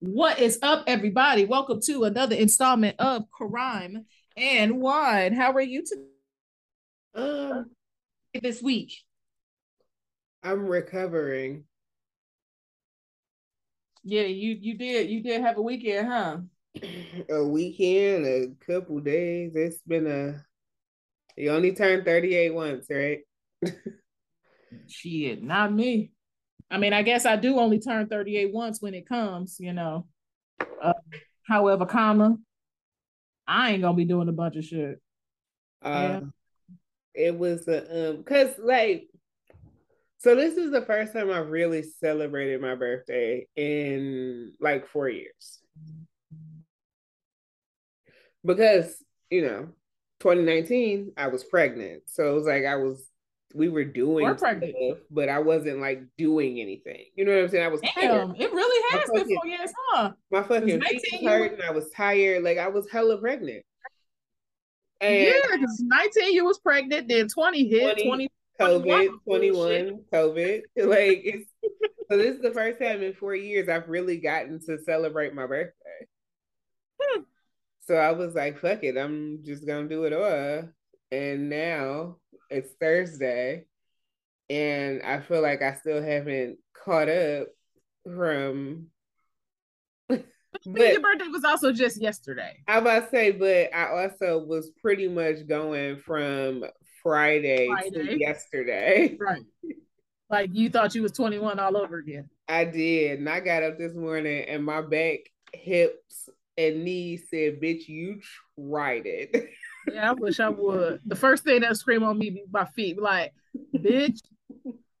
What is up, everybody? Welcome to another installment of Crime and Wine. How are you today? Um, this week? I'm recovering. Yeah, you you did you did have a weekend, huh? A weekend, a couple days. It's been a. You only turned 38 once, right? Shit, not me. I mean, I guess I do only turn 38 once when it comes, you know. Uh, however, comma, I ain't gonna be doing a bunch of shit. Uh, yeah. It was a um, cause like, so this is the first time I've really celebrated my birthday in like four years. Because you know, 2019, I was pregnant, so it was like I was we were doing stuff, but I wasn't like doing anything. You know what I'm saying? I was Damn, tired. it really has been four years, huh? My fucking feet hurt and I was tired. Like I was hella pregnant. And yeah, because 19 you was pregnant, then 20 hit, 20, 20 COVID, 21, COVID. Like it's so this is the first time in four years I've really gotten to celebrate my birthday. Hmm. So I was like, fuck it, I'm just gonna do it all. And now it's Thursday, and I feel like I still haven't caught up from. but your birthday was also just yesterday. I about to say, but I also was pretty much going from Friday, Friday. to yesterday. Right. Like you thought you was 21 all over again. I did. And I got up this morning and my back, hips, and knees said, bitch, you tried it. Yeah, I wish I would. The first thing that scream on me be my feet. Like, bitch,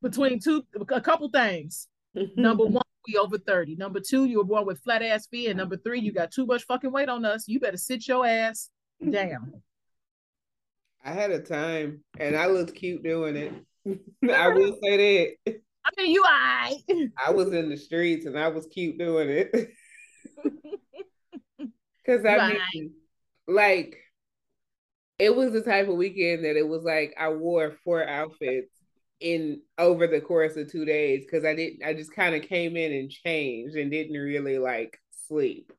between two a couple things. Number one, we over 30. Number two, you were born with flat ass feet. And number three, you got too much fucking weight on us. You better sit your ass down. I had a time and I looked cute doing it. I will say that. I mean, you I. I was in the streets and I was cute doing it. Cause I mean, like it was the type of weekend that it was like I wore four outfits in over the course of two days because I didn't I just kind of came in and changed and didn't really like sleep.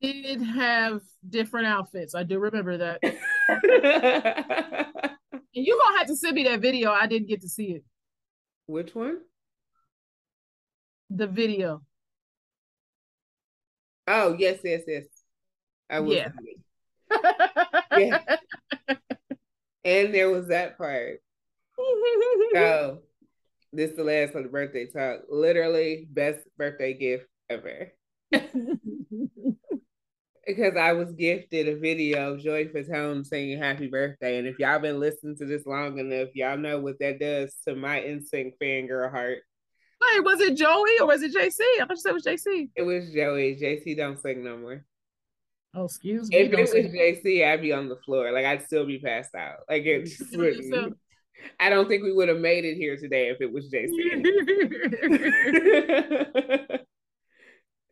Did have different outfits. I do remember that. and you're gonna have to send me that video. I didn't get to see it. Which one? The video. Oh yes, yes, yes. I will. Yeah. yeah. and there was that part. so this is the last of the birthday talk. Literally best birthday gift ever. because I was gifted a video of Joey Fatone singing happy birthday. And if y'all been listening to this long enough, y'all know what that does to my NSYNC fangirl heart. Wait, was it Joey or was it JC? I thought you said it was JC. It was Joey. JC don't sing no more. Oh, excuse me. If it was JC, I'd be on the floor. Like I'd still be passed out. Like it just wouldn't. I don't think we would have made it here today if it was JC.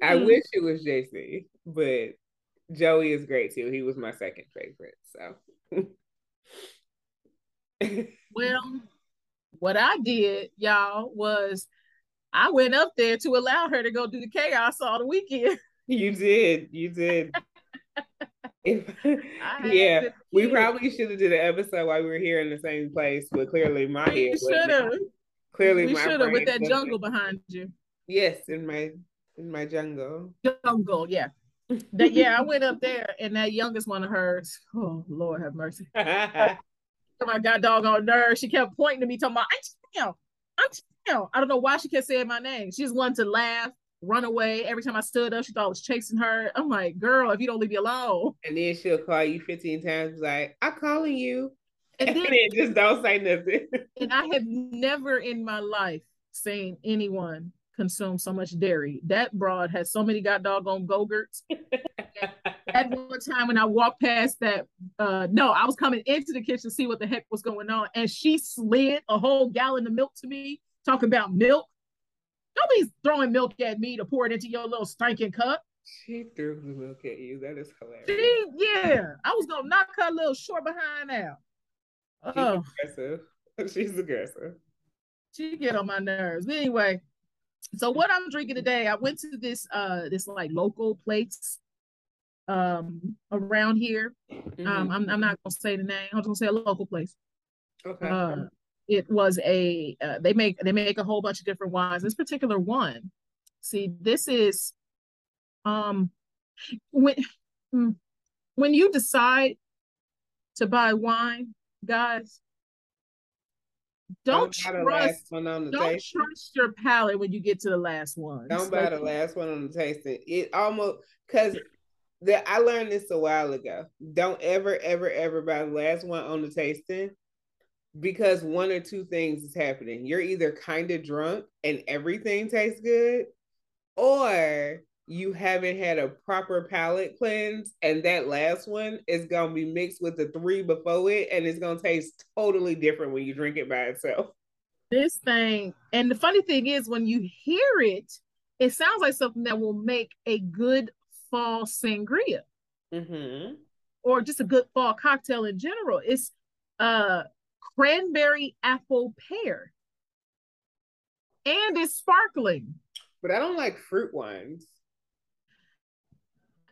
I wish it was JC, but Joey is great too. He was my second favorite. So well, what I did, y'all, was I went up there to allow her to go do the chaos all the weekend. You did. You did. Yeah, we probably should have did an episode while we were here in the same place, but clearly my head should have. Clearly, we should have with that jungle behind you. Yes, in my in my jungle. Jungle, yeah. that yeah, I went up there, and that youngest one of hers. Oh Lord, have mercy. my god, dog on nerves. She kept pointing to me, talking about, "I'm I'm I don't know why she kept saying my name. She just wanted to laugh run away. Every time I stood up, she thought I was chasing her. I'm like, girl, if you don't leave me alone. And then she'll call you 15 times, like, I'm calling you. And then, and then just don't say nothing. and I have never in my life seen anyone consume so much dairy. That broad has so many god doggone go-gurts. At one time when I walked past that, uh, no, I was coming into the kitchen to see what the heck was going on, and she slid a whole gallon of milk to me, talking about milk. Nobody's throwing milk at me to pour it into your little stinking cup. She threw the milk at you. That is hilarious. She, yeah, I was gonna knock her little short behind out. She's oh. aggressive. She's aggressive. She get on my nerves. But anyway, So what I'm drinking today, I went to this uh this like local place um around here. Mm-hmm. Um I'm I'm not gonna say the name, I'm just gonna say a local place. Okay. Uh, it was a uh, they make they make a whole bunch of different wines. This particular one, see, this is um when mm, when you decide to buy wine, guys, don't, don't trust don't tasting. trust your palate when you get to the last one. Don't buy like, the last one on the tasting. It almost because that I learned this a while ago. Don't ever, ever, ever buy the last one on the tasting because one or two things is happening. You're either kind of drunk and everything tastes good, or you haven't had a proper palate cleanse, and that last one is gonna be mixed with the three before it, and it's gonna taste totally different when you drink it by itself. This thing, and the funny thing is, when you hear it, it sounds like something that will make a good fall sangria, mm-hmm. or just a good fall cocktail in general. It's uh cranberry apple pear, and it's sparkling. But I don't like fruit wines.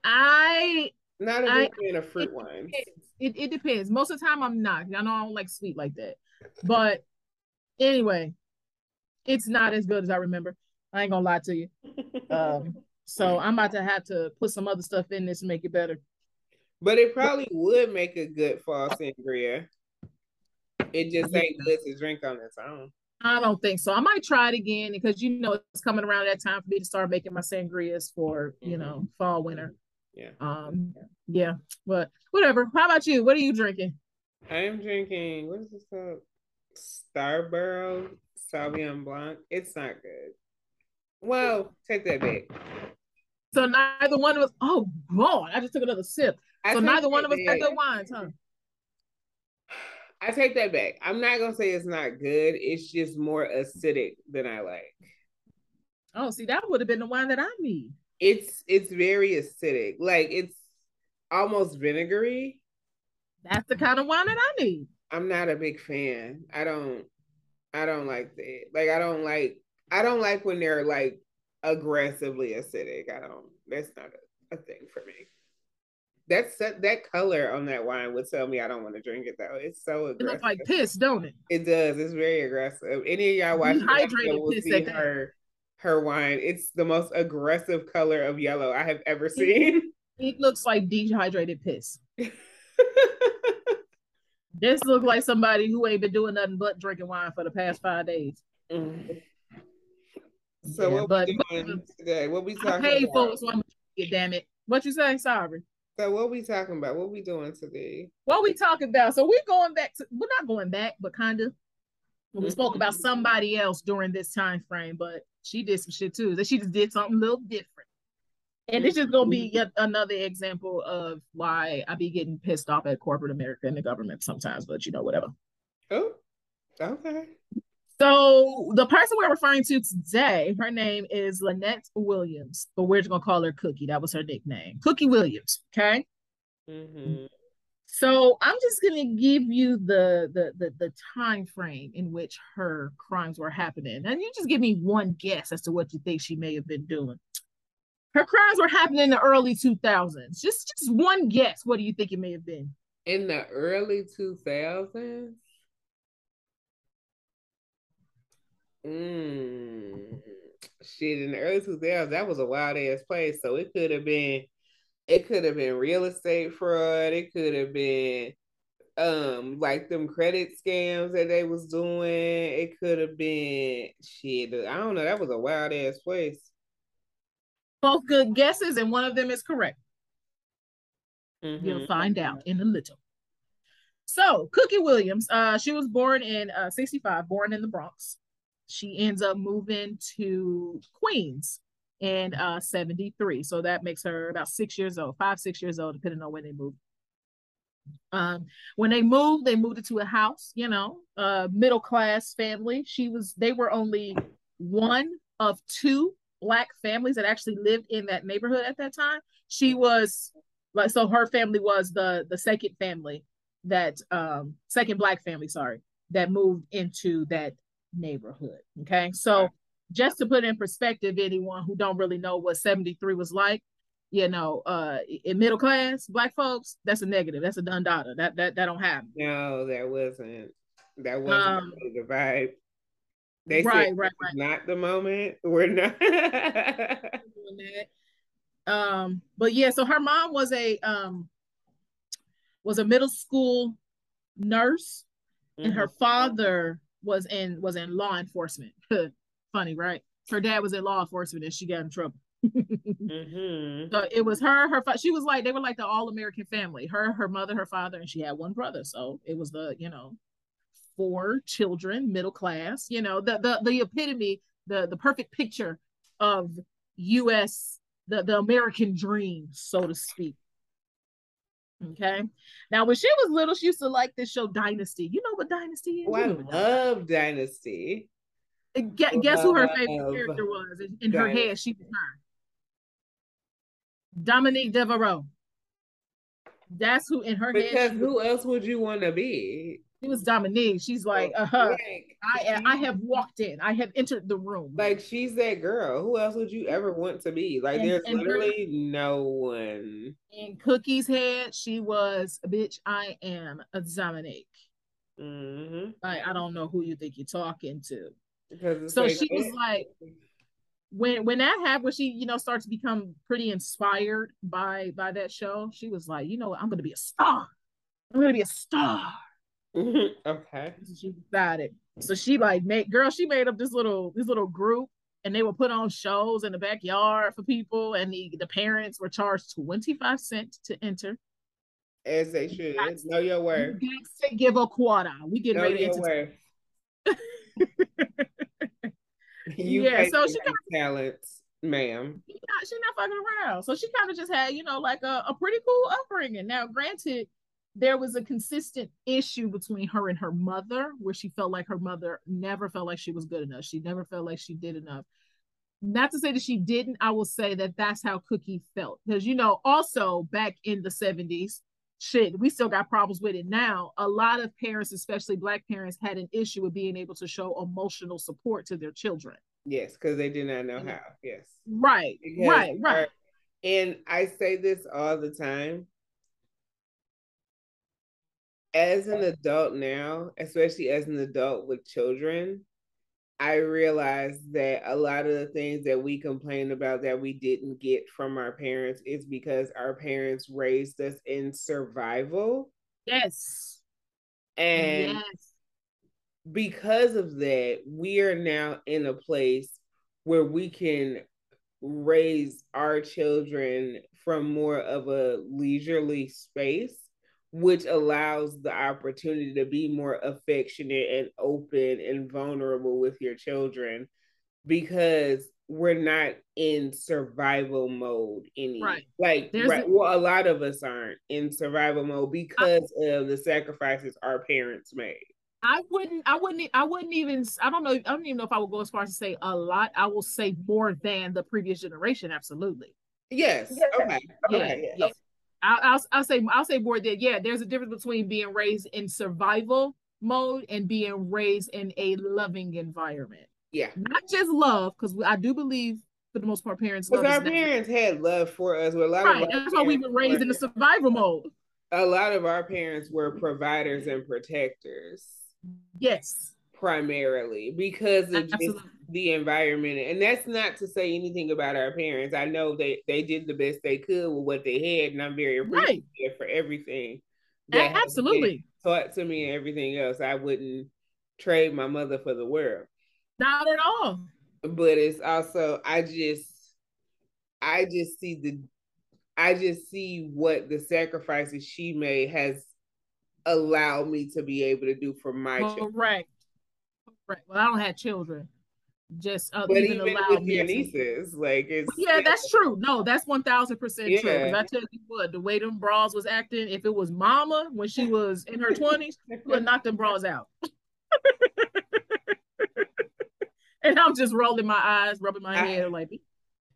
I not a big fan of fruit it wines. It, it depends. Most of the time, I'm not. I know I don't like sweet like that. But anyway, it's not as good as I remember. I ain't gonna lie to you. Um, so I'm about to have to put some other stuff in this to make it better. But it probably would make a good fall sangria. It just ain't good to drink on its own. I don't think so. I might try it again because you know it's coming around that time for me to start making my sangrias for you mm-hmm. know fall winter. Yeah. Um. Yeah. But whatever. How about you? What are you drinking? I'm drinking. What is this called? Starborough Sauvignon Blanc. It's not good. Well, take that back. So neither one of us. Oh God! I just took another sip. I so neither one of us got good wines, huh? I take that back. I'm not gonna say it's not good. It's just more acidic than I like. Oh, see, that would have been the wine that I need. It's it's very acidic. Like it's almost vinegary. That's the kind of wine that I need. I'm not a big fan. I don't I don't like that. Like I don't like I don't like when they're like aggressively acidic. I don't that's not a, a thing for me. That's that, that color on that wine would tell me I don't want to drink it though. It's so aggressive. It looks like piss, don't it? It does. It's very aggressive. Any of y'all watching will see her her wine. It's the most aggressive color of yellow I have ever seen. It looks like dehydrated piss. this looks like somebody who ain't been doing nothing but drinking wine for the past five days. Mm. So yeah, what but, we doing today? What we talking I paid about? for it, so I'm damn it. What you say? Sorry. So what we talking about? What we doing today? What we talking about? So we're going back to we're not going back, but kind of. We mm-hmm. spoke about somebody else during this time frame, but she did some shit too. That she just did something a little different. And it's just gonna be mm-hmm. yet another example of why I be getting pissed off at corporate America and the government sometimes, but you know, whatever. Oh, okay. So the person we're referring to today, her name is Lynette Williams, but we're just gonna call her Cookie. That was her nickname, Cookie Williams. Okay. Mm-hmm. So I'm just gonna give you the, the the the time frame in which her crimes were happening, and you just give me one guess as to what you think she may have been doing. Her crimes were happening in the early 2000s. Just just one guess. What do you think it may have been? In the early 2000s. Mm, shit, in the early 2000s, that was a wild ass place. So it could have been it could have been real estate fraud. It could have been um like them credit scams that they was doing. It could have been shit. I don't know. That was a wild ass place. Both good guesses, and one of them is correct. Mm-hmm. You'll find out in a little. So, Cookie Williams, uh, she was born in uh, 65, born in the Bronx. She ends up moving to Queens in uh 73. So that makes her about six years old, five, six years old, depending on when they moved. Um, when they moved, they moved into a house, you know, middle class family. She was they were only one of two black families that actually lived in that neighborhood at that time. She was like so her family was the the second family that um second black family, sorry, that moved into that neighborhood. Okay. So just to put in perspective, anyone who don't really know what 73 was like, you know, uh in middle class black folks, that's a negative. That's a done data. That that that don't happen. No, that wasn't that wasn't um, the vibe. They right, right, right. Not the moment. We're not. um, but yeah, so her mom was a um was a middle school nurse, mm-hmm. and her mm-hmm. father was in was in law enforcement. Funny, right? Her dad was in law enforcement, and she got in trouble. mm-hmm. So it was her. Her she was like they were like the all American family. Her, her mother, her father, and she had one brother. So it was the you know four children, middle class. You know the the the epitome, the the perfect picture of U.S. the the American dream, so to speak. Okay. Now, when she was little, she used to like this show Dynasty. You know what Dynasty is? Oh, I love Dynasty. Uh, guess, oh, guess who her favorite character was? In, in her head, she was her. Dominique Deveraux. That's who in her because head. Because who else would you want to be? It was Dominique. She's like, uh huh. Like, I I have walked in. I have entered the room. Like she's that girl. Who else would you ever want to be? Like and, there's and literally her, no one. In Cookie's head, she was bitch. I am a Dominique. Mm-hmm. Like I don't know who you think you're talking to. so like, she was like, when when that happened, when she you know starts to become pretty inspired by by that show, she was like, you know, what, I'm gonna be a star. I'm gonna be a star. okay. she decided. So she like made girl, she made up this little this little group and they would put on shows in the backyard for people and the, the parents were charged 25 cents to enter. As they should. know your word. You give a quarter. We get ready to you yeah, so she got talents, ma'am. She's not, she not fucking around. So she kind of just had, you know, like a, a pretty cool upbringing. Now, granted, there was a consistent issue between her and her mother where she felt like her mother never felt like she was good enough. She never felt like she did enough. Not to say that she didn't, I will say that that's how Cookie felt. Because, you know, also back in the 70s, shit, we still got problems with it now. A lot of parents, especially Black parents, had an issue with being able to show emotional support to their children. Yes, because they did not know mm-hmm. how. Yes. Right, because right, right. and I say this all the time as an adult now, especially as an adult with children, I realize that a lot of the things that we complain about that we didn't get from our parents is because our parents raised us in survival. Yes. And yes. because of that, we are now in a place where we can raise our children from more of a leisurely space which allows the opportunity to be more affectionate and open and vulnerable with your children because we're not in survival mode anymore. Right. Like right, a, well, a lot of us aren't in survival mode because I, of the sacrifices our parents made. I wouldn't I wouldn't I wouldn't even I don't know I don't even know if I would go as far as to say a lot. I will say more than the previous generation, absolutely. Yes. Okay. Okay. Yeah, yeah. I'll, I'll, say I'll say more that yeah, there's a difference between being raised in survival mode and being raised in a loving environment. Yeah, not just love, because I do believe for the most part parents. Because our parents had love for us. With a lot right, of that's why we were raised in the survival mode. A lot of our parents were providers and protectors. Yes, primarily because of the environment. And that's not to say anything about our parents. I know they they did the best they could with what they had, and I'm very appreciative right. for everything. That absolutely taught to me and everything else. I wouldn't trade my mother for the world. Not at all. But it's also I just I just see the I just see what the sacrifices she made has allowed me to be able to do for my Correct. children. Right. Right. Well, I don't have children. Just uh, but even, even with your nieces, like it's yeah, that's true. No, that's one thousand percent true. I tell you what, the way them bras was acting, if it was Mama when she was in her twenties, would knock them bras out. and I'm just rolling my eyes, rubbing my I, head, like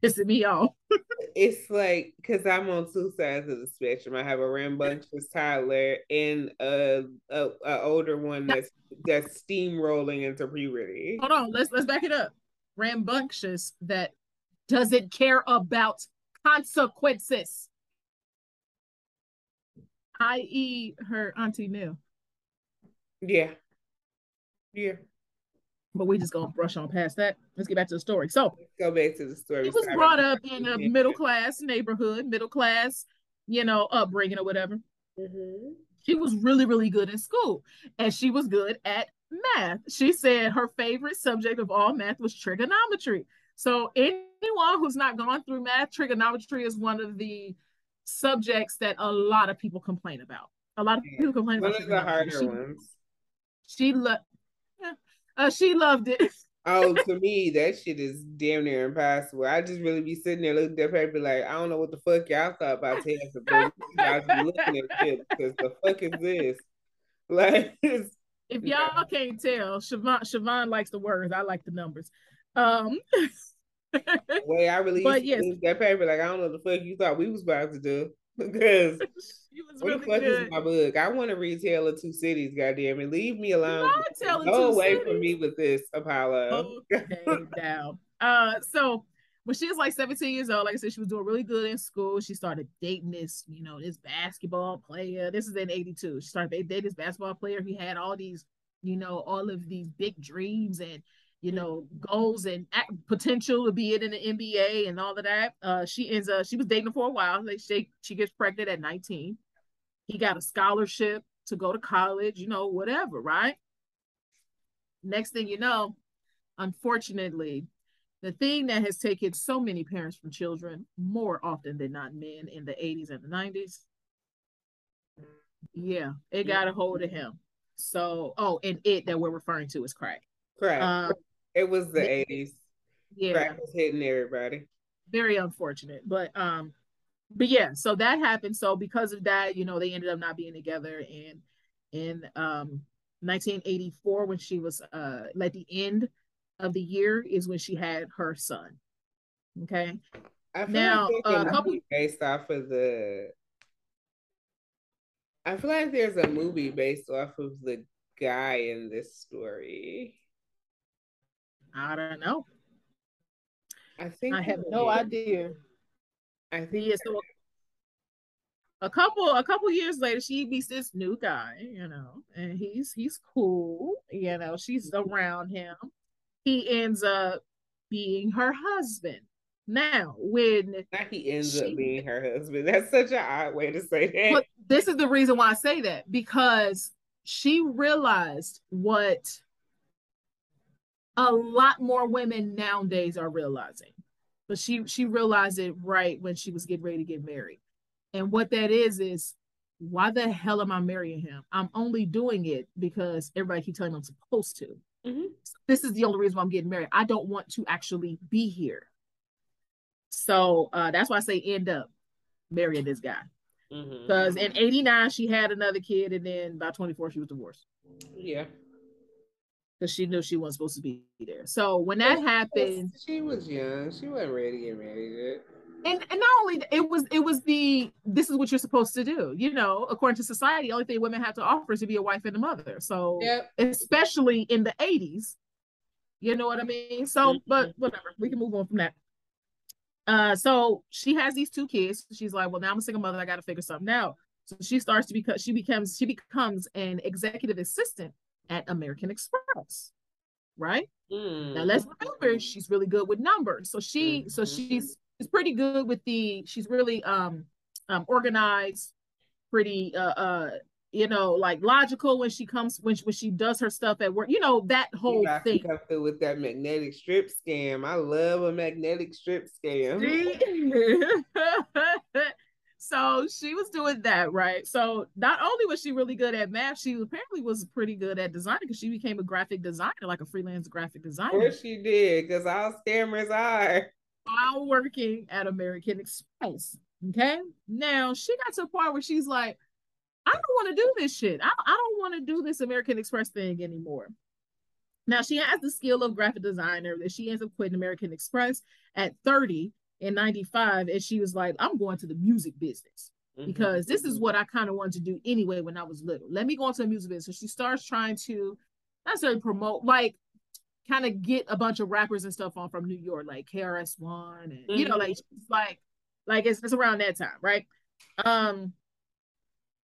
pissing me off. it's like because I'm on two sides of the spectrum. I have a rambunctious toddler and a, a, a older one that's that's steamrolling into puberty. Hold on, let's let's back it up. rambunctious that doesn't care about consequences, i.e., her auntie Nell. Yeah. Yeah. But we just gonna brush on past that. Let's get back to the story. So Let's go back to the story. he was Sorry. brought up in a middle class neighborhood, middle class, you know, upbringing or whatever. Mhm. She was really, really good in school, and she was good at math. She said her favorite subject of all math was trigonometry. So anyone who's not gone through math, trigonometry is one of the subjects that a lot of people complain about. A lot of people complain One about of the harder trigonometry. ones. She, she uh, she loved it. Oh, to me, that shit is damn near impossible. I just really be sitting there looking at that paper like, I don't know what the fuck y'all thought about tests, but guys be looking at shit because the fuck is this? Like, If y'all can't tell, Siobhan, Siobhan likes the words. I like the numbers. Um, way I really But yes. to look at that paper like, I don't know what the fuck you thought we was about to do because she was what really the fuck good. is my book? I want to read Tale of Two Cities, goddamn it. Leave me alone. Go away cities. from me with this, Apollo. Okay, down. Uh, so when she was like 17 years old, like I said, she was doing really good in school. She started dating this, you know, this basketball player. This is in 82. She started dating this basketball player. He had all these, you know, all of these big dreams and you know, goals and act- potential to be it in the NBA and all of that. Uh, she ends up she was dating him for a while. Like she she gets pregnant at 19. He got a scholarship to go to college, you know, whatever, right? Next thing you know, unfortunately, the thing that has taken so many parents from children more often than not men in the 80s and the 90s. Yeah, it got a hold of him. So, oh, and it that we're referring to is crack. Crack. Um, it was the 80s. yeah, Crack was hitting everybody. very unfortunate. But um, but yeah, so that happened. So because of that, you know, they ended up not being together. And in um 1984, when she was uh at the end of the year, is when she had her son. Okay. I feel Now, like uh, couple- based off of the. I feel like there's a movie based off of the guy in this story. I don't know. I think I have no idea. I think Yeah, so a couple a couple years later, she meets this new guy, you know, and he's he's cool, you know, she's mm-hmm. around him. He ends up being her husband. Now, when now he ends She- up being her husband. That's such an odd way to say that. but this is the reason why I say that because she realized what a lot more women nowadays are realizing. But she she realized it right when she was getting ready to get married. And what that is is why the hell am I marrying him? I'm only doing it because everybody keep telling me I'm supposed to. Mhm. This is the only reason why I'm getting married. I don't want to actually be here. So uh, that's why I say end up marrying this guy. Mhm. Because in 89, she had another kid, and then by 24, she was divorced yeah, because she knew she wasn't supposed to be there. So when that happened, she was young. She wasn't ready to get married and, and not only it was it was the this is what you're supposed to do, you know, according to society, the only thing women have to offer is to be a wife and a mother. So Yep. especially in the 80s, you know what I mean? So, but whatever, we can move on from that. Uh, so she has these two kids. She's like, well, now I'm a single mother. I got to figure something out. So she starts to become she becomes she becomes an executive assistant at American Express, right? Mm. Now let's remember she's really good with numbers. So she so Mhm. she's she's pretty good with the she's really um um organized, pretty uh uh you know like logical when she comes when she, when she does her stuff at work. You know that whole to thing. come through with that magnetic strip scam. I love a magnetic strip scam. So she was doing that, right? So not only was she really good at math, she apparently was pretty good at design because she became a graphic designer, like a freelance graphic Of designer, course she did, because all scammers are. while working at American Express. Okay. Now she got to a point where she's like, I don't want to do this shit. I, I don't want to do this American Express thing anymore. Now she has the skill of graphic designer that she ends up quitting American Express at 30 in 95. And she was like, I'm going to the music business Mm-hmm. because this is what I kind of wanted to do anyway when I was little. Let me go into the music business. So she starts trying to not necessarily promote, like kind of get a bunch of rappers and stuff on from New York, like KRS One, and mm-hmm. you know, mm-hmm. like like like it's, it's around that time, right? Um,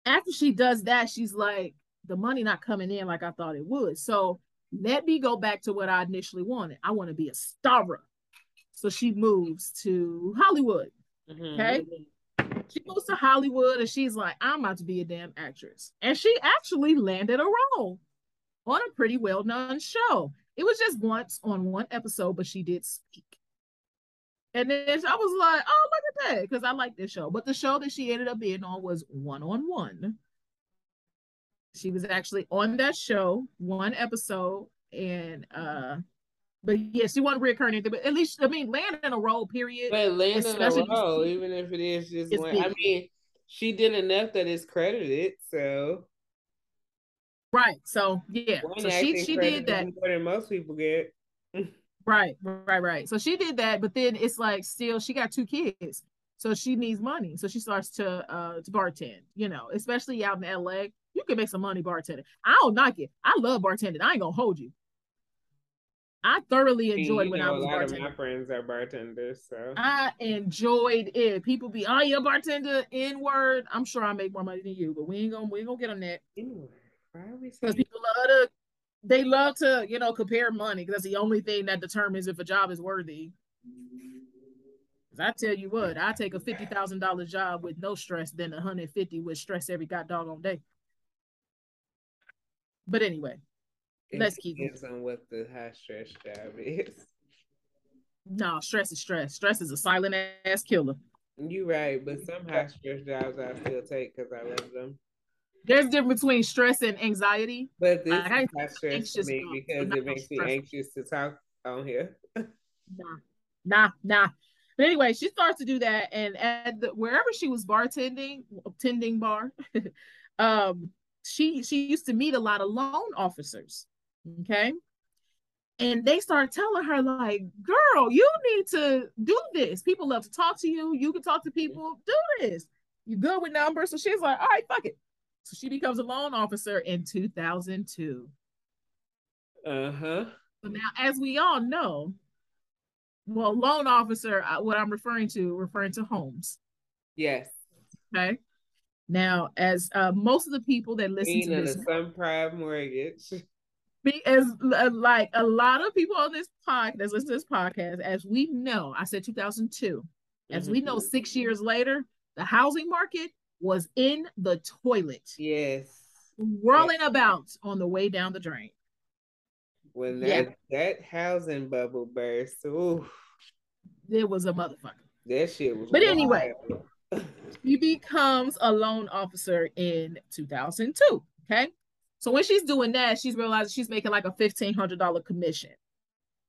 after she does that, she's like, the money not coming in like I thought it would. So let me go back to what I initially wanted. I want to be a star. So she moves to Hollywood. Mm-hmm. Okay. She moves to Hollywood and she's like, I'm about to be a damn actress. And she actually landed a role on a pretty well known show. It was just once on one episode, but she did speak. And then I was like, oh, look at that, because I like this show. But the show that she ended up being on was One on One. She was actually on that show, one episode, and uh but yeah, she wasn't reoccurring anything. But at least I mean, landing a role, period. But landing a role, even if it is just one. I mean, she did enough that it's credited, so right. So yeah, one so she she did that more than most people get. right, right, right. So she did that, but then it's like still she got two kids, so she needs money. So she starts to uh to bartend. You know, especially out in LA you can make some money bartending. I don't knock it. I love bartending. I ain't gonna hold you. I thoroughly enjoyed when I was a lot bartending. Of my friends are bartenders, so I enjoyed it. People be, oh, you're a bartender, N word. I'm sure I make more money than you, but we ain't gonna we ain't gonna get on that. Because people love to, they love to, you know, compare money because that's the only thing that determines if a job is worthy. Because I tell you what, I take a fifty thousand dollar job with no stress than a hundred fifty with stress every god doggone day. But anyway, let's keep depends on what the high stress job is. No, stress is stress. Stress is a silent ass killer. You're right, but some high stress jobs I still take because I love them. There's a difference between stress and anxiety. But this I, is high stress to me because it makes me anxious to talk on here. nah, nah, nah. But anyway, she starts to do that, and at the, wherever she was bartending, tending bar, um, she she used to meet a lot of loan officers okay? And they start telling her like girl you need to do this. People love to talk to you. You can talk to people. Do this. You good with numbers? So she's like all right fuck it. So she becomes a loan officer in 2002 uh-huh. So now as we all know well loan officer uh, what i'm referring to referring to homes. Yes. Okay? Now, as uh, most of the people that listen Being to this, some prime mortgage. As uh, like a lot of people on this podcast, listen to this podcast, as we know, I said 2002. As mm-hmm. we know, mm-hmm. six years later, the housing market was in the toilet. Yes. Whirling yes. about on the way down the drain. When that, yeah. that housing bubble burst, ooh. It was a motherfucker. That shit was But wild. anyway, she becomes a loan officer in 2002. Okay. So when she's doing that, she's realizing she's making like a $1,500 commission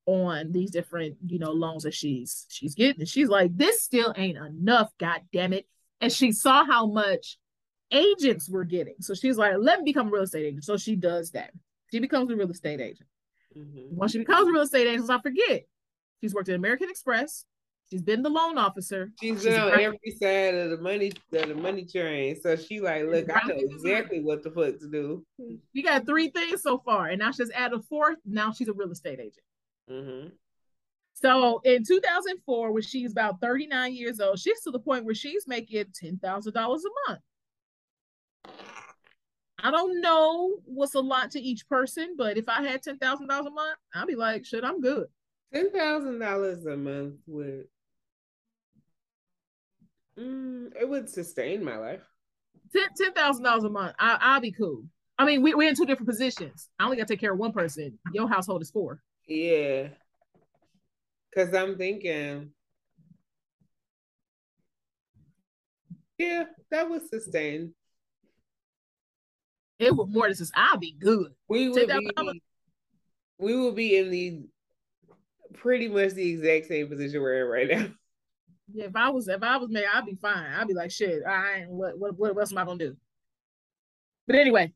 on these different, you know, loans that she's she's getting. she's like, this still ain't enough, god damn it. And she saw how much agents were getting. So she's like, let me become a real estate agent. So she does that. She becomes a real estate agent. Mm-hmm. Once she becomes a real estate agent, I forget. She's worked at American Express. She's been the loan officer. She's, been on every side of the money of the money train. So she like, look, I know exactly what the fuck to do. She got three things so far, and now she's added a fourth. Now she's a real estate agent. Mm-hmm. So in 2004, when she's about 39 years old, she's to the point where she's making ten thousand dollars a month. I don't know what's a lot to each person, but if I had ten thousand dollars a month, I'd be like, shit, I'm good. Ten thousand dollars a month would Mm, it would sustain my life. Ten ten thousand dollars a month. I I'll be cool. I mean, we, we're in two different positions. I only got to take care of one person. Your household is four. Yeah. Cause I'm thinking, yeah, that would sustain. It would more than just I'll be good. We would be, we will be in the pretty much the exact same position we're in right now. Yeah, if I was if I was married, I'd be fine. I'd be like, shit, I ain't what what what else am I gonna do? But anyway.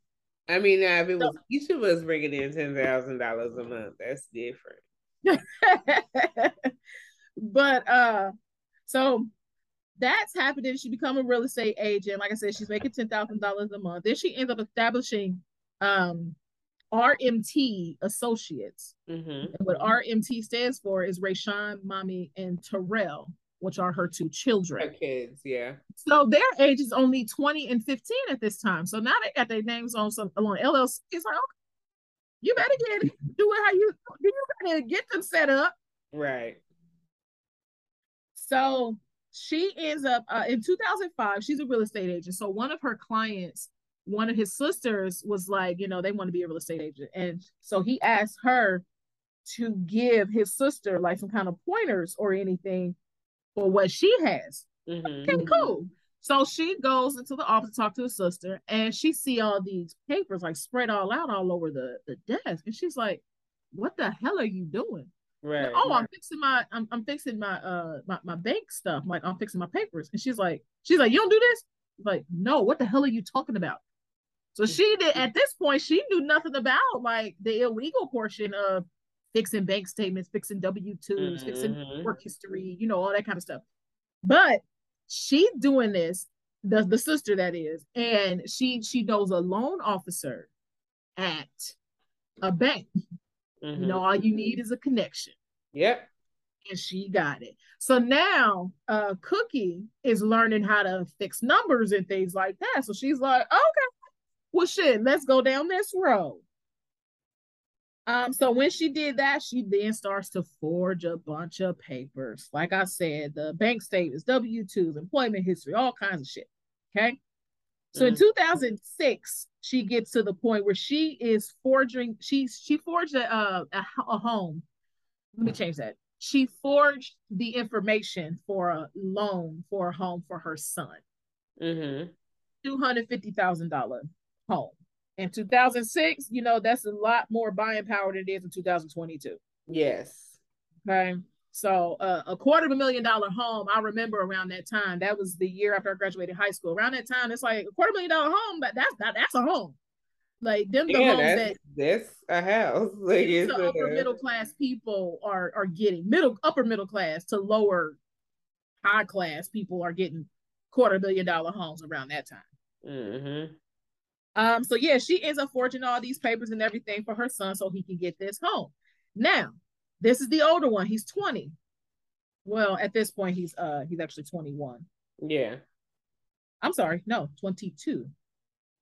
I mean, now if it was so, each of us bringing in ten thousand dollars a month, that's different. but uh, so that's happening. She become a real estate agent. Like I said, she's making ten thousand dollars a month. Then she ends up establishing um RMT Associates. Mm-hmm. And what RMT stands for is Rayshawn, Mommy, and Terrell, which are her two children. Her kids, yeah. So their age is only 20 and 15 at this time. So now they got their names on some on LLC. It's like, okay, you better get do it how you do you gotta get them set up. Right. So she ends up uh, in 2005, she's a real estate agent. So one of her clients, one of his sisters was like, you know, they want to be a real estate agent. And so he asked her to give his sister like some kind of pointers or anything for what she has. Mm-hmm. Okay, cool. So she goes into the office to talk to her sister, and she see all these papers like spread all out all over the, the desk, and she's like, "What the hell are you doing?" Right. Like, oh, right. I'm fixing my I'm, I'm fixing my uh my, my bank stuff. Like I'm fixing my papers, and she's like, she's like, "You don't do this?" Like, no. What the hell are you talking about? So she did. At this point, she knew nothing about like the illegal portion of fixing bank statements, fixing W 2s Mhm. fixing work history, you know, all that kind of stuff. But she's doing this, the the sister that is, and she she knows a loan officer at a bank. Mhm. You know, all you need is a connection, Yep. and she got it. So now, uh, Cookie is learning how to fix numbers and things like that. So she's like, okay, well, shit, let's go down this road. Um, so when she did that, she then starts to forge a bunch of papers. Like I said, the bank statements, W 2s, employment history, all kinds of shit. Okay. So in Mhm. 2006, she gets to the point where she is forging, she she forged a, uh, a, a home. Let me change that. She forged the information for a loan for a home for her son. Mm-hmm. $250,000 home. In 2006, you know, that's a lot more buying power than it is in 2022. Yes. Okay. So uh, a quarter of a million dollar home, I remember around that time. That was the year after I graduated high school. Around that time, it's like a quarter million dollar home, but that's that, that's a home. Like them the Yeah, homes that's that that's a house. Like the it's upper a, middle class people are are getting middle upper middle class to lower high class people are getting quarter million dollar homes around that time. Mm-hmm. Um, so yeah, she ends up forging all these papers and everything for her son so he can get this home. Now, this is the older one. He's 20. Well, at this point, he's uh he's actually 21. Yeah. I'm sorry, no, 22.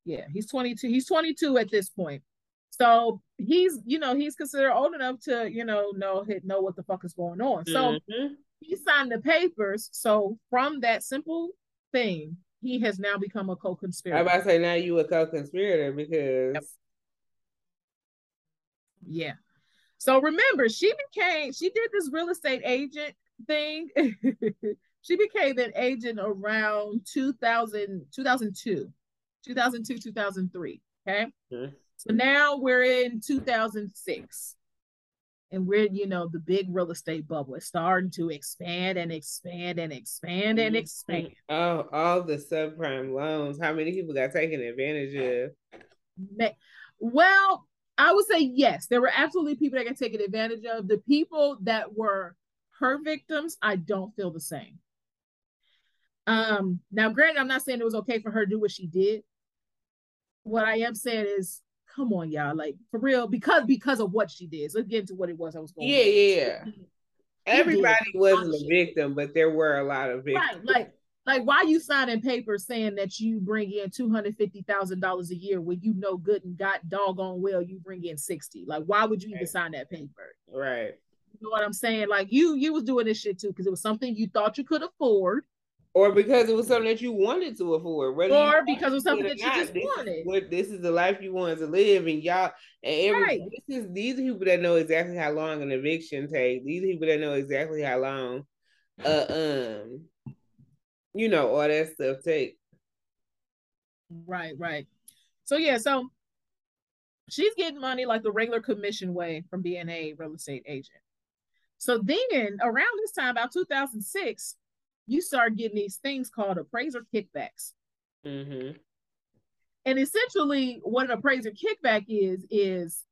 Yeah, he's 22. He's 22 at this point. So he's, you know, he's considered old enough to, you know, know know what the fuck is going on. So Mhm. he signed the papers. So from that simple thing, he has now become a co-conspirator. I about to say now you a co-conspirator because Yeah. So remember, she became, she did this real estate agent thing. she became an agent around 2000, 2002, 2002, 2003. Okay. Mhm. So now we're in 2006. And we're, you know, the big real estate bubble is starting to expand and expand and expand and expand. oh, all the subprime loans. How many people got taken advantage of? Well, I would say yes. There were absolutely people that got taken advantage of. The people that were her victims, I don't feel the same. Um, now, granted, I'm not saying it was okay for her to do what she did. What I am saying is, come on, y'all, like for real, because because of what she did. So let's get into what it was I was going. Yeah, yeah, yeah. Everybody wasn't a victim, but there were a lot of victims. Right, like like why you signing papers saying that you bring in two hundred fifty thousand dollars a year when you know good and got doggone well you bring in sixty? Like why would you even sign that paper? Right. You know what I'm saying? Like you you was doing this shit too because it was something you thought you could afford, Or because it was something that you wanted to afford, whether or because it was something that you not, just this is wanted. what this is the life you wanted to live, and y'all and every Right. this is these are people that know exactly how long an eviction takes. These are people that know exactly how long, uh, um, you know, all that stuff take. Right, right. So yeah, so she's getting money like the regular commission way from being a real estate agent. So then around this time, about 2006, you start getting these things called appraiser kickbacks. Mm-hmm. And essentially, what an appraiser kickback is, is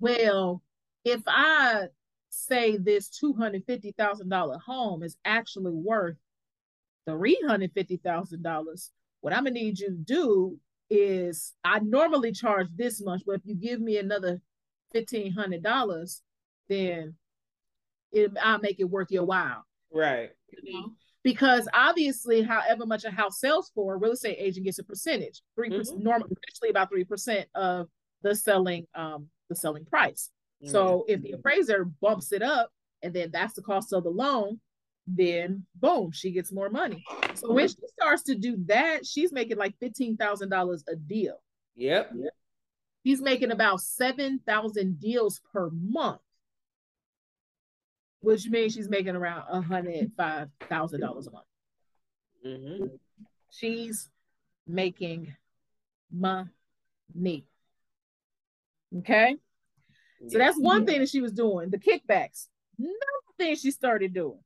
well, if I say this $250,000 home is actually worth $350,000, what I'm gonna need you to do is I normally charge this much, but if you give me another fifteen hundred dollars, then it, I'll make it worth your while. Right. You know? Because obviously, however much a house sells for, a real estate agent gets a percentage, 3 percent, mm-hmm. normally about three percent of the selling um the selling price. Mm-hmm. So if the appraiser bumps it up, and then that's the cost of the loan, then boom, she gets more money. So when she starts to do that, she's making like fifteen thousand dollars a deal. Yep. He's making about seven thousand deals per month, which means she's making around a hundred five thousand dollars a month. Mm-hmm. She's making money. Okay. So that's one thing that she was doing. The kickbacks. Another thing she started doing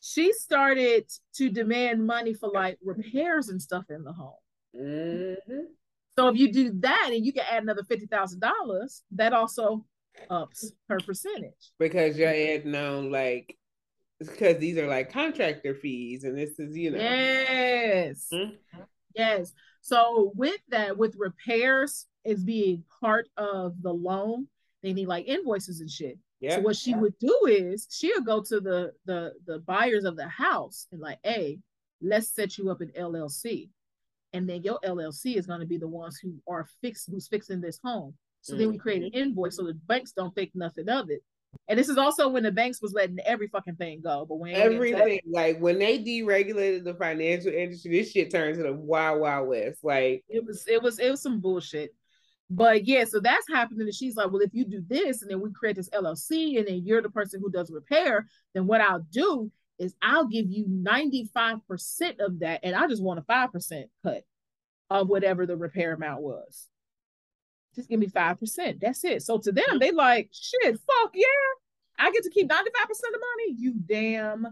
she started to demand money for like repairs and stuff in the home. Mm-hmm. So if you do that and you can add another fifty thousand dollars, that also ups her percentage. Because you're adding on like because these are like contractor fees and this is you know yes mm-hmm. yes so with that with repairs is being part of the loan they need like invoices and shit yeah. So what she would do is she'll go to the the the buyers of the house and like, hey, let's set you up an LLC. And then your LLC is going to be the ones who are fixed, who's fixing this home. So mm-hmm. then we create an mm-hmm. invoice so the banks don't think nothing of it. And this is also when the banks was letting every fucking thing go. But when everything, like when they deregulated the financial industry, this shit turned to the wild, wild west. Like it was, it was, it was some bullshit. But yeah, so that's happening. And she's like, well, if you do this and then we create this LLC and then you're the person who does repair, then what I'll do is I'll give you 95% of that. And I just want a 5% cut of whatever the repair amount was. Just give me 5%. That's it. So to them, mm. they like, shit, fuck yeah. I get to keep 95% of money. You damn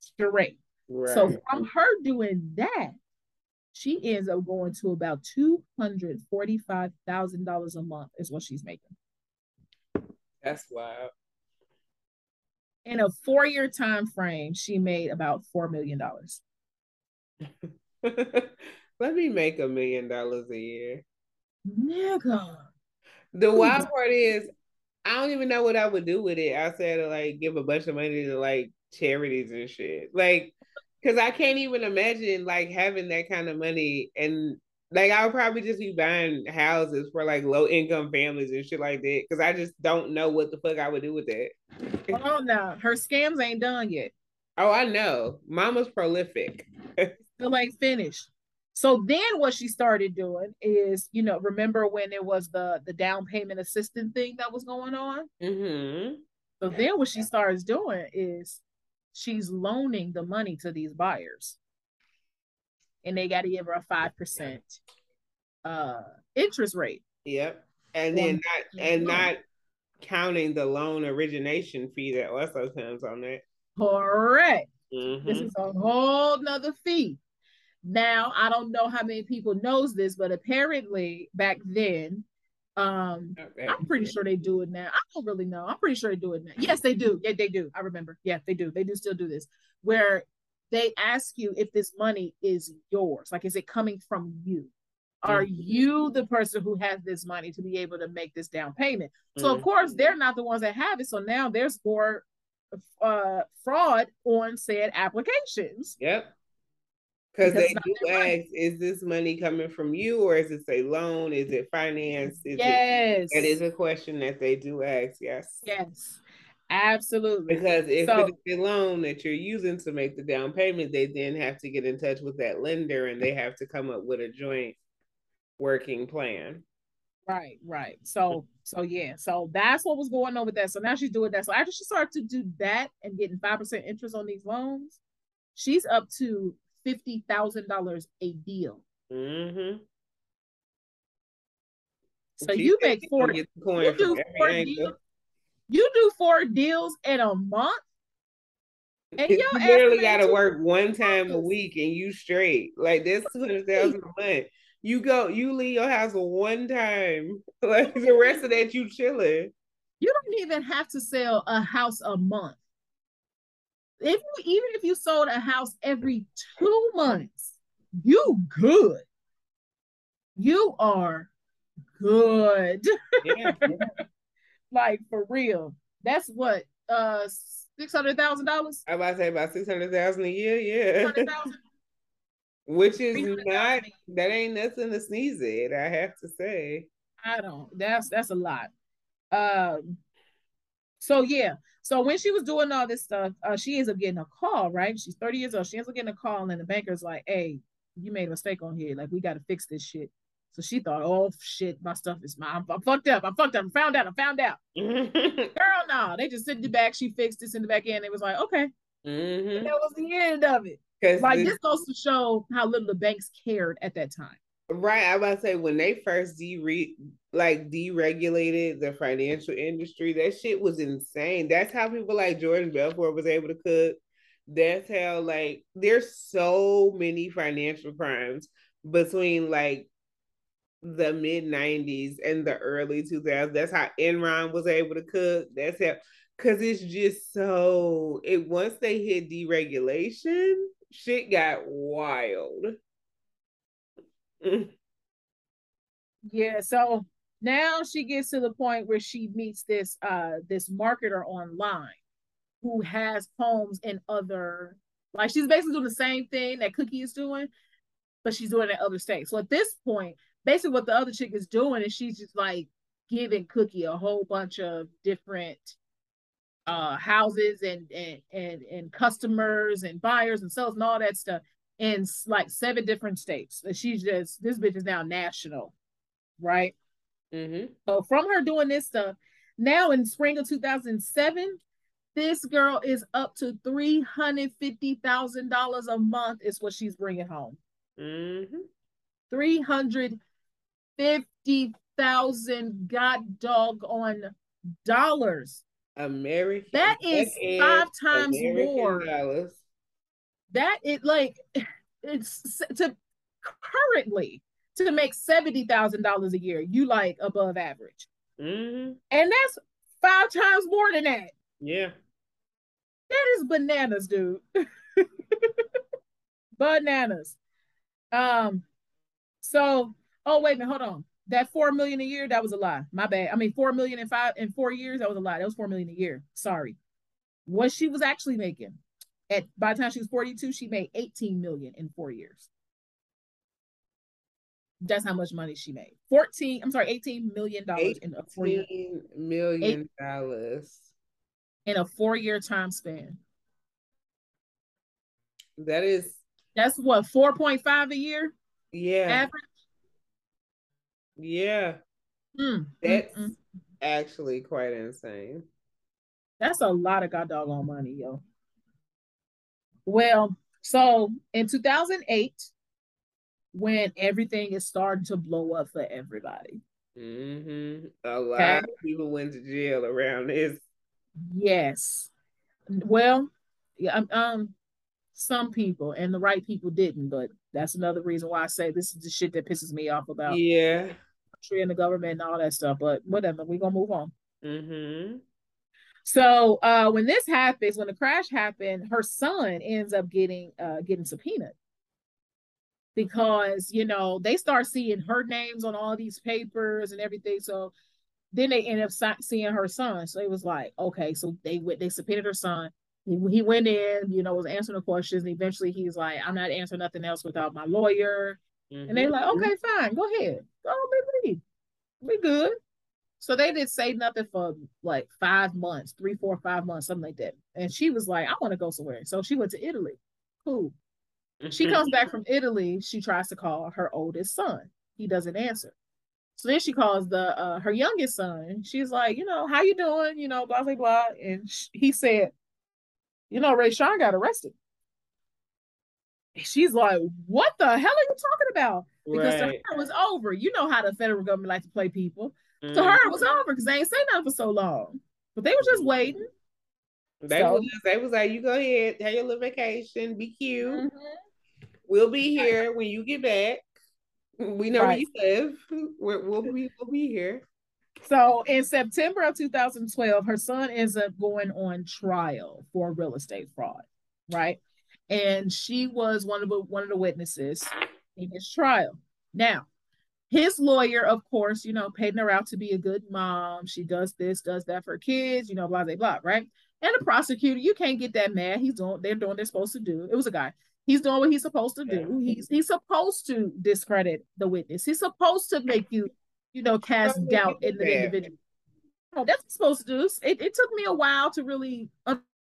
straight. Right. So from her doing that, she ends up going to about $245,000 a month is what she's making. That's wild. In a four-year time frame, she made about $4 million. Let me make a million dollars a year. Nigga. The wild part is I don't even know what I would do with it outside of like give a bunch of money to like charities and shit. Like because I can't even imagine like having that kind of money and like I would probably just be buying houses for like low income families and shit like that. Cause I just don't know what the fuck I would do with that. oh no, her scams ain't done yet. Oh, I know. Mama's prolific. Still ain't finished. So then what she started doing is, you know, remember when it was the the down payment assistance thing that was going on? Mm-hmm. So then what she starts doing is she's loaning the money to these buyers. And they got to give her a 5% uh interest rate. Yep. And then not and not counting the loan origination fee that also comes on that. Correct. Mm-hmm. this is a whole nother fee now i don't know how many people knows this but apparently back then um, okay. I'm pretty sure they do it now. I don't really know. I'm pretty sure they do it now. Yes, they do. Yeah, they do. I remember. Yeah, they do. They do still do this. Where they ask you if this money is yours. Like, is it coming from you? Are mm-hmm. you the person who has this money to be able to make this down payment? So mm-hmm. of course they're not the ones that have it. So now there's more uh, fraud on said applications. Yep. Because they do ask, is this money coming from you or is it a loan? Is it finance? Is yes. It, it is a question that they do ask, yes. Yes. Absolutely. Because if so, it's a loan that you're using to make the down payment, they then have to get in touch with that lender and they have to come up with a joint working plan. Right, right. So, so yeah, so that's what was going on with that. So now she's doing that. So after she started to do that and getting five percent interest on these loans, she's up to fifty thousand dollars a deal. Mm-hmm. So she you make four. You do four deals. You do four deals in a month. And you literally got to work one time a week, and you straight like that's two hundred thousand a month. You go, you leave your house one time. Like the rest of that, you chilling. You don't even have to sell a house a month if you even if you sold a house every two months, you good. You are good. Yeah. like for real. That's what uh six hundred thousand dollars. I about to say about six hundred thousand a year. Yeah, which is not that ain't nothing to sneeze at. I have to say. I don't. That's that's a lot. Um. So yeah. So when she was doing all this stuff, uh, she ends up getting a call. Right. She's thirty years old. She ends up getting a call, and the banker's like, "Hey, you made a mistake on here. Like we got to fix this shit." So she thought, oh shit, my stuff is mine. I'm, I'm fucked up. I'm fucked up. I found out. I found out. Girl, no. They just sent the back. She fixed this in the back end. It was like, okay. Mm-hmm. That was the end of it. Like this, this goes to show how little the banks cared at that time. Right. I about to say when they first de like deregulated the financial industry, that shit was insane. That's how people like Jordan Belfort was able to cook. That's how like there's so many financial crimes between like the mid 90s and the early 2000s. That's how Enron was able to cook. That's how, because it's just so, it once they hit deregulation, shit got wild. Yeah, so now she gets to the point where she meets this uh this marketer online who has homes in other like she's basically doing the same thing that Cookie is doing, but she's doing it in other states. So at this point, basically what the other chick is doing is she's just like giving Cookie a whole bunch of different uh houses and and and and customers and buyers and sellers and all that stuff in like seven different states. She's just this bitch is now national, right? Mm-hmm. So from her doing this stuff, now in spring of 2007, this girl is up to three hundred fifty thousand dollars a month is what she's bringing home. Mm-hmm. Three hundred fifty thousand god dog on dollars. American. That is five times American more. Dollars. That it like it's to currently to make seventy thousand dollars a year. You like above average, mm-hmm. and that's five times more than that. Yeah, that is bananas, dude. bananas. Um, so Oh wait a minute, hold on. That four million a year, that was a lie. My bad. I mean, four million in five in four years, that was a lie. That was four million a year. Sorry. What she was actually making at by the time she was 42, she made 18 million in four years. That's how much money she made. 14, I'm sorry, 18 million dollars in a four year million dollars in a four-year time span. That is that's what 4.5 a year? Yeah. Average yeah. Mm, That's mm, mm. actually quite insane. That's a lot of god doggone money, yo. Well, so in 2008, when everything is starting to blow up for everybody. Mm-hmm. A lot okay. of people went to jail around this. Yes. Well, yeah, um, um, some people and the right people didn't, but that's another reason why I say this is the shit that pisses me off about. Yeah country and the government and all that stuff. But whatever, we're gonna move on. Mm-hmm. So uh, when this happens, when the crash happened, her son ends up getting uh, getting subpoenaed because you know they start seeing her names on all these papers and everything. So then they end up seeing her son. So it was like, okay, so they went, they subpoenaed her son. He, he went in, you know, was answering the questions. And eventually, he's like, I'm not answering nothing else without my lawyer. Mm-hmm. And they're like, okay, fine, go ahead. Go leave. We good. So they didn't say nothing for like five months, three, four, five months, something like that. And she was like, I want to go somewhere. So she went to Italy. Cool. She mm-hmm. comes back from Italy. She tries to call her oldest son. He doesn't answer. So then she calls the uh, her youngest son. She's like, you know, how you doing? You know, blah blah blah. And she, he said, you know, Ray Rayshawn got arrested she's like, "What the hell are you talking about?" Because right. her was over. You know how the federal government likes to play people. Mm-hmm. So her it was over because they ain't say nothing for so long. But they were just waiting. They so, was they was like, "You go ahead, have your little vacation, be cute. Mm-hmm. We'll be here when you get back. We know right. where you live. We're, we'll be we'll be here." So in September of 2012, her son ends up going on trial for real estate fraud, right? and she was one of the one of the witnesses in his trial. Now, his lawyer, of course, you know, painting her out to be a good mom. She does this, does that for kids, you know, blah, blah, blah, right? And the prosecutor, you can't get that mad. He's doing, they're doing what they're supposed to do. It was a guy. He's doing what he's supposed to do. He's he's supposed to discredit the witness. He's supposed to make you, you know, cast doubt in the individual. Oh, that's supposed to do. It, it took me a while to really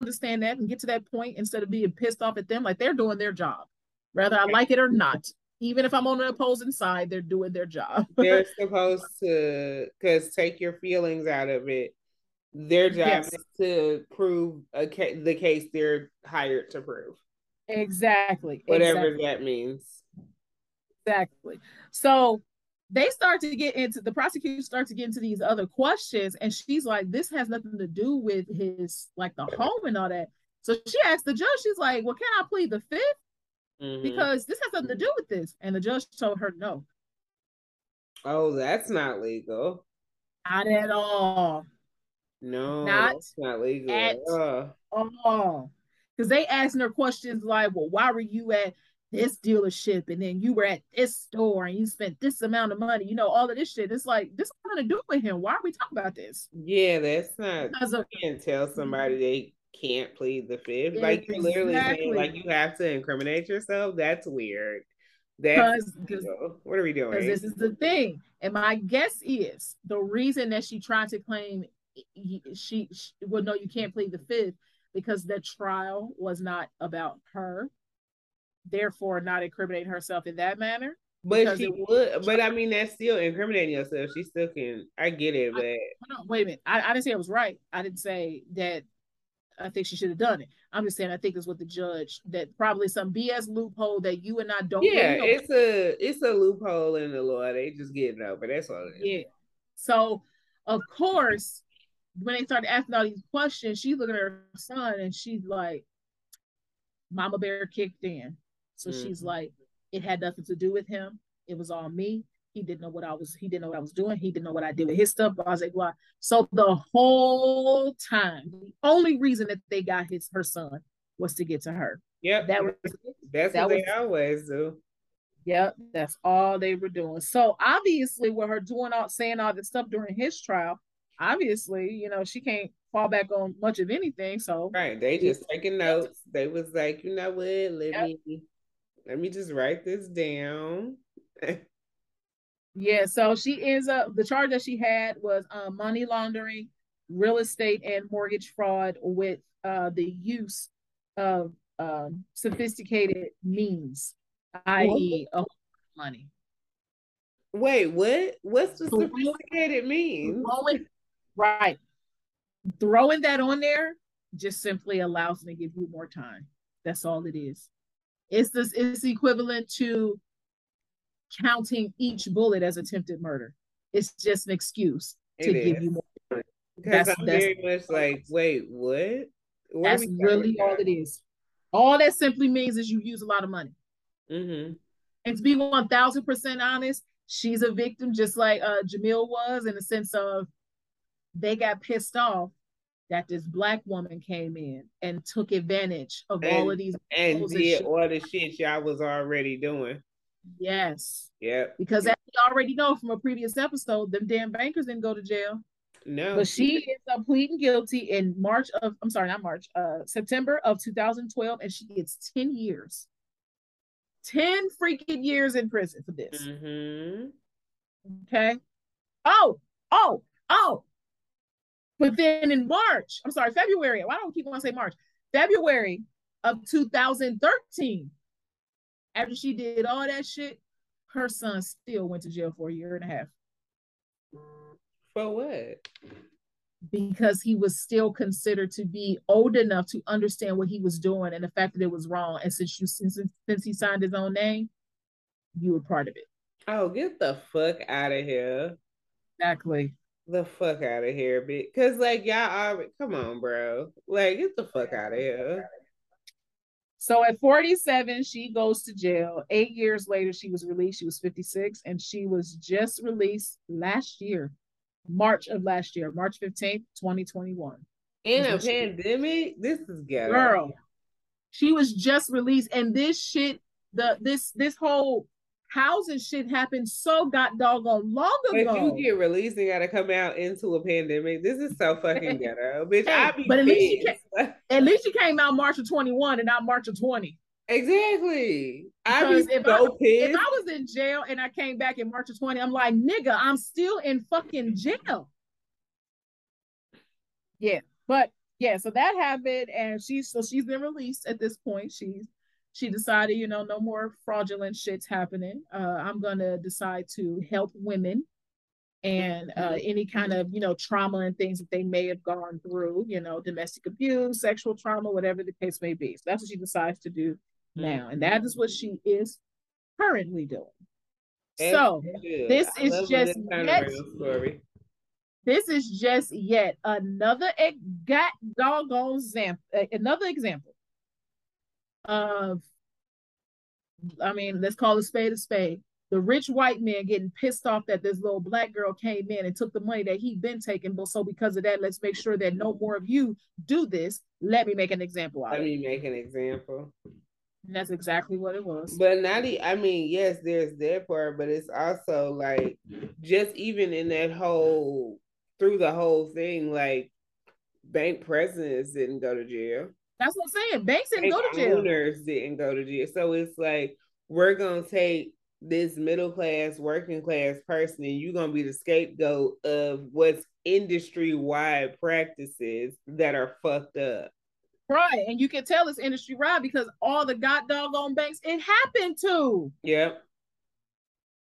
understand that and get to that point instead of being pissed off at them. Like they're doing their job, whether I like it or not even if I'm on the opposing side, they're doing their job. they're supposed to, because take your feelings out of it. Their job yes. is to prove a ca- the case they're hired to prove. Exactly. Whatever exactly. that means. Exactly. So they start to get into the prosecutor starts to get into these other questions, and she's like, "This has nothing to do with his like the home and all that." So she asked the judge, she's like, "Well, can I plead the fifth? Mm-hmm. because this has nothing to do with this. And the judge told her no. Oh, that's not legal. Not at all. No, not not legal at uh. all. Because they asking her questions like, "Well, why were you at this dealership and then you were at this store and you spent this amount of money?" You know, all of this shit. It's like this has nothing to do with him. Why are we talking about this? Yeah, that's not. Because of, you can't tell somebody they can't plead the fifth. Like you're literally saying like you have to incriminate yourself. That's weird. That's what are we doing? Because this is the thing. And my guess is the reason that she tried to claim she, she well no, you can't plead the fifth because the trial was not about her, therefore not incriminating herself in that manner. But she would, but I mean, that's still incriminating yourself. She still can. I get it, but I, wait a minute. I, I didn't say I was right. I didn't say that I think she should have done it. I'm just saying I think it's what the judge that probably some BS loophole that you and I don't. Yeah, really it's a it's a loophole in the law. They just get it over. That's all. Yeah. So of course, when they started asking all these questions, she's looking at her son and she's like, "Mama Bear kicked in." So mm-hmm. she's like, "It had nothing to do with him. It was all me." He didn't know what I was. He didn't know what I was doing. He didn't know what I did with his stuff. I was like, blah. So the whole time, the only reason that they got his her son was to get to her. Yep. That was that's that what was, they always do. Yep, that's all they were doing. So obviously, with her doing all saying all this stuff during his trial, obviously, you know, she can't fall back on much of anything. So right, they just taking notes. They was like, you know what, let yep. me let me just write this down. Yeah, so she ends up the charge that she had was uh, money laundering, real estate, and mortgage fraud with uh, the use of um, sophisticated means, i.e., money. Wait, what? What's the sophisticated means? Throwing, right. Throwing that on there just simply allows me to give you more time. That's all it is. It's this it's equivalent to counting each bullet as attempted murder. It's just an excuse to it give you more. Because I'm very much like, wait, what? what that's really all it is. All that simply means is you use a lot of money. Mm-hmm. And to be one thousand percent honest, she's a victim, just like uh, Jamil was, in the sense of they got pissed off that this black woman came in and took advantage of and, all of these and did all the shit y'all was already doing. Yes. Yeah. Because as we already know from a previous episode, them damn bankers didn't go to jail. No. But she ends up pleading guilty in March of I'm sorry, not March, uh September of 2012, and she gets 10 years. 10 freaking years in prison for this. Mm-hmm. Okay. Oh, oh, oh. But then in March, I'm sorry, February. Why don't I keep on say March? February of 2013, after she did all that shit, her son still went to jail for a year and a half. For what? Because he was still considered to be old enough to understand what he was doing and the fact that it was wrong. And since you since since he signed his own name, you were part of it. Oh, get the fuck out of here. Exactly. The fuck out of here, bitch. because like y'all are come on, bro. Like get the fuck out of here. So at 47, she goes to jail. Eight years later, she was released. She was 56, and she was just released last year, March of last year, March 15th, 2021. In a pandemic? This is ghetto. Girl, she was just released, and this shit, the this this whole housing shit happened so got doggone long ago. If you get released and gotta come out into a pandemic, this is so fucking ghetto, bitch. Hey, I be but at least, came, at least you came out March of 21 and not March of 20. Exactly. I was so I, pissed. If I was in jail and I came back in March of 20, I'm like, nigga, I'm still in fucking jail. Yeah, but yeah, so that happened, and she's so she's been released at this point. She's she decided, you know, no more fraudulent shits happening. Uh, I'm gonna decide to help women and uh, any kind of you know trauma and things that they may have gone through, you know, domestic abuse, sexual trauma, whatever the case may be. So that's what she decides to do now, and that is what she is currently doing. so this is just yet, this is just yet another got doggone example, another example of, I mean, let's call a spade a spade. The rich white man getting pissed off that this little black girl came in and took the money that he'd been taking. But so because of that, let's make sure that no more of you do this. Let me make an example out Let me make an example. And that's exactly what it was. But not, I mean, yes, there's that part, but it's also like just even in that whole through the whole thing, like bank presidents didn't go to jail. That's what I'm saying. Banks didn't go to jail. Owners didn't go to jail. So it's like we're gonna take this middle class, working class person, and you're gonna be the scapegoat of what's industry wide practices that are fucked up. Right. And you can tell it's industry wide because all the god doggone banks it happened to. Yep.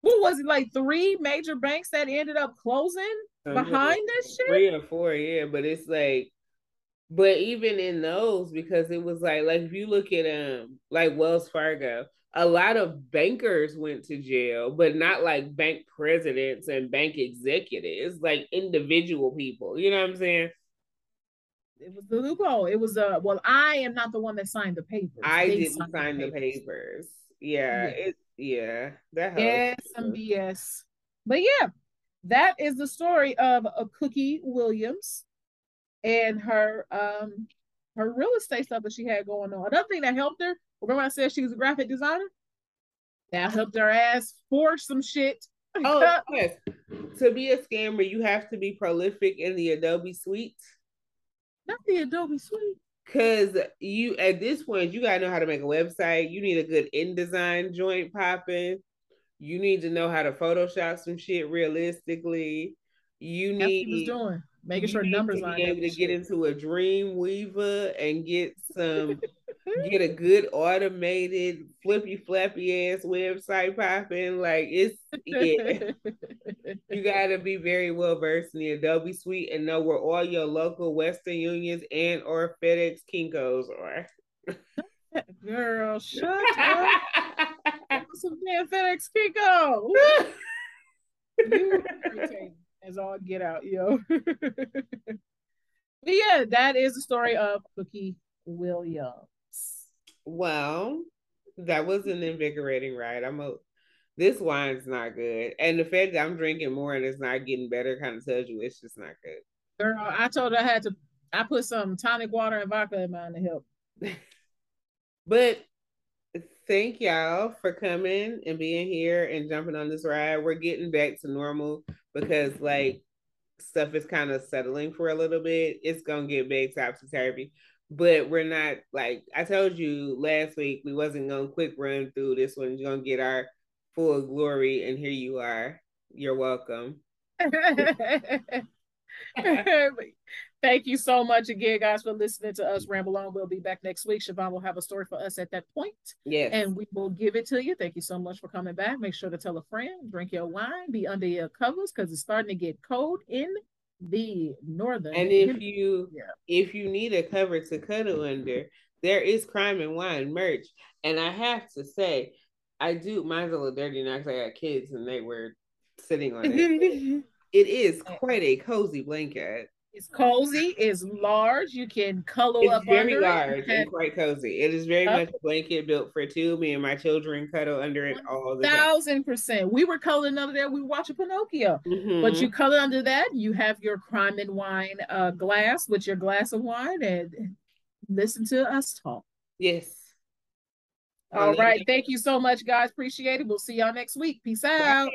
What was it like three major banks that ended up closing behind this shit? Three or four, yeah. But it's like but even in those, because it was like like if you look at um like Wells Fargo, a lot of bankers went to jail, but not like bank presidents and bank executives, like individual people. You know what I'm saying? it was the loophole. It was uh well, I am not the one that signed the papers. I they didn't sign the papers. the papers. Yeah, yeah, it yeah, that helps. Yeah, some BS. But yeah, that is the story of a Cookie Williams and her um her real estate stuff that she had going on. Another thing that helped her, remember I said she was a graphic designer? That helped her ass forge some shit. oh yes. To be a scammer, you have to be prolific in the Adobe suite not the Adobe Suite. Cause you at this point you gotta know how to make a website. You need a good InDesign joint popping. You need to know how to Photoshop some shit realistically. You need was doing making sure numbers line. Be able to get into a Dreamweaver and get some get a good automated flippy flappy ass website popping. Like it's yeah. you gotta be very well versed in the Adobe suite and know where all your local Western Unions and or FedEx Kinkos are. Girl, shut up. Some damn FedEx Kinko. you as all get out, yo. but yeah, that is the story of Cookie Williams. Well, that was an invigorating ride. I'm a this wine's not good. And the fact that I'm drinking more and it's not getting better kind of tells you it's just not good. Girl, I told her I had to I put some tonic water and vodka in mine to help. but thank y'all for coming and being here and jumping on this ride. We're getting back to normal because like stuff is kind of settling for a little bit. It's gonna get big topsy turvy but we're not like I told you last week we wasn't gonna quick run through this one. You're gonna get our full glory, and here you are. You're welcome. Thank you so much again, guys, for listening to us ramble on. We'll be back next week. Siobhan will have a story for us at that point. Yes. And we will give it to you. Thank you so much for coming back. Make sure to tell a friend, drink your wine, be under your covers because it's starting to get cold in the northern. And if you yeah. if you need a cover to cuddle under, there is crime and wine merch. And I have to say, I do mine's a little dirty now because I got kids and they were sitting on it. it is quite a cozy blanket. It's cozy. It's large. You can cuddle it's up very under large it. and quite cozy. It is very much a blanket built for two. Me and my children cuddle under it all the time. thousand percent. We were cuddling under there. We were watching Pinocchio. Mm-hmm. But you cuddle under that. You have your crime and wine uh, glass with your glass of wine and listen to us talk. Yes. All right. Thank you so much, guys. Appreciate it. We'll see y'all next week. Peace out.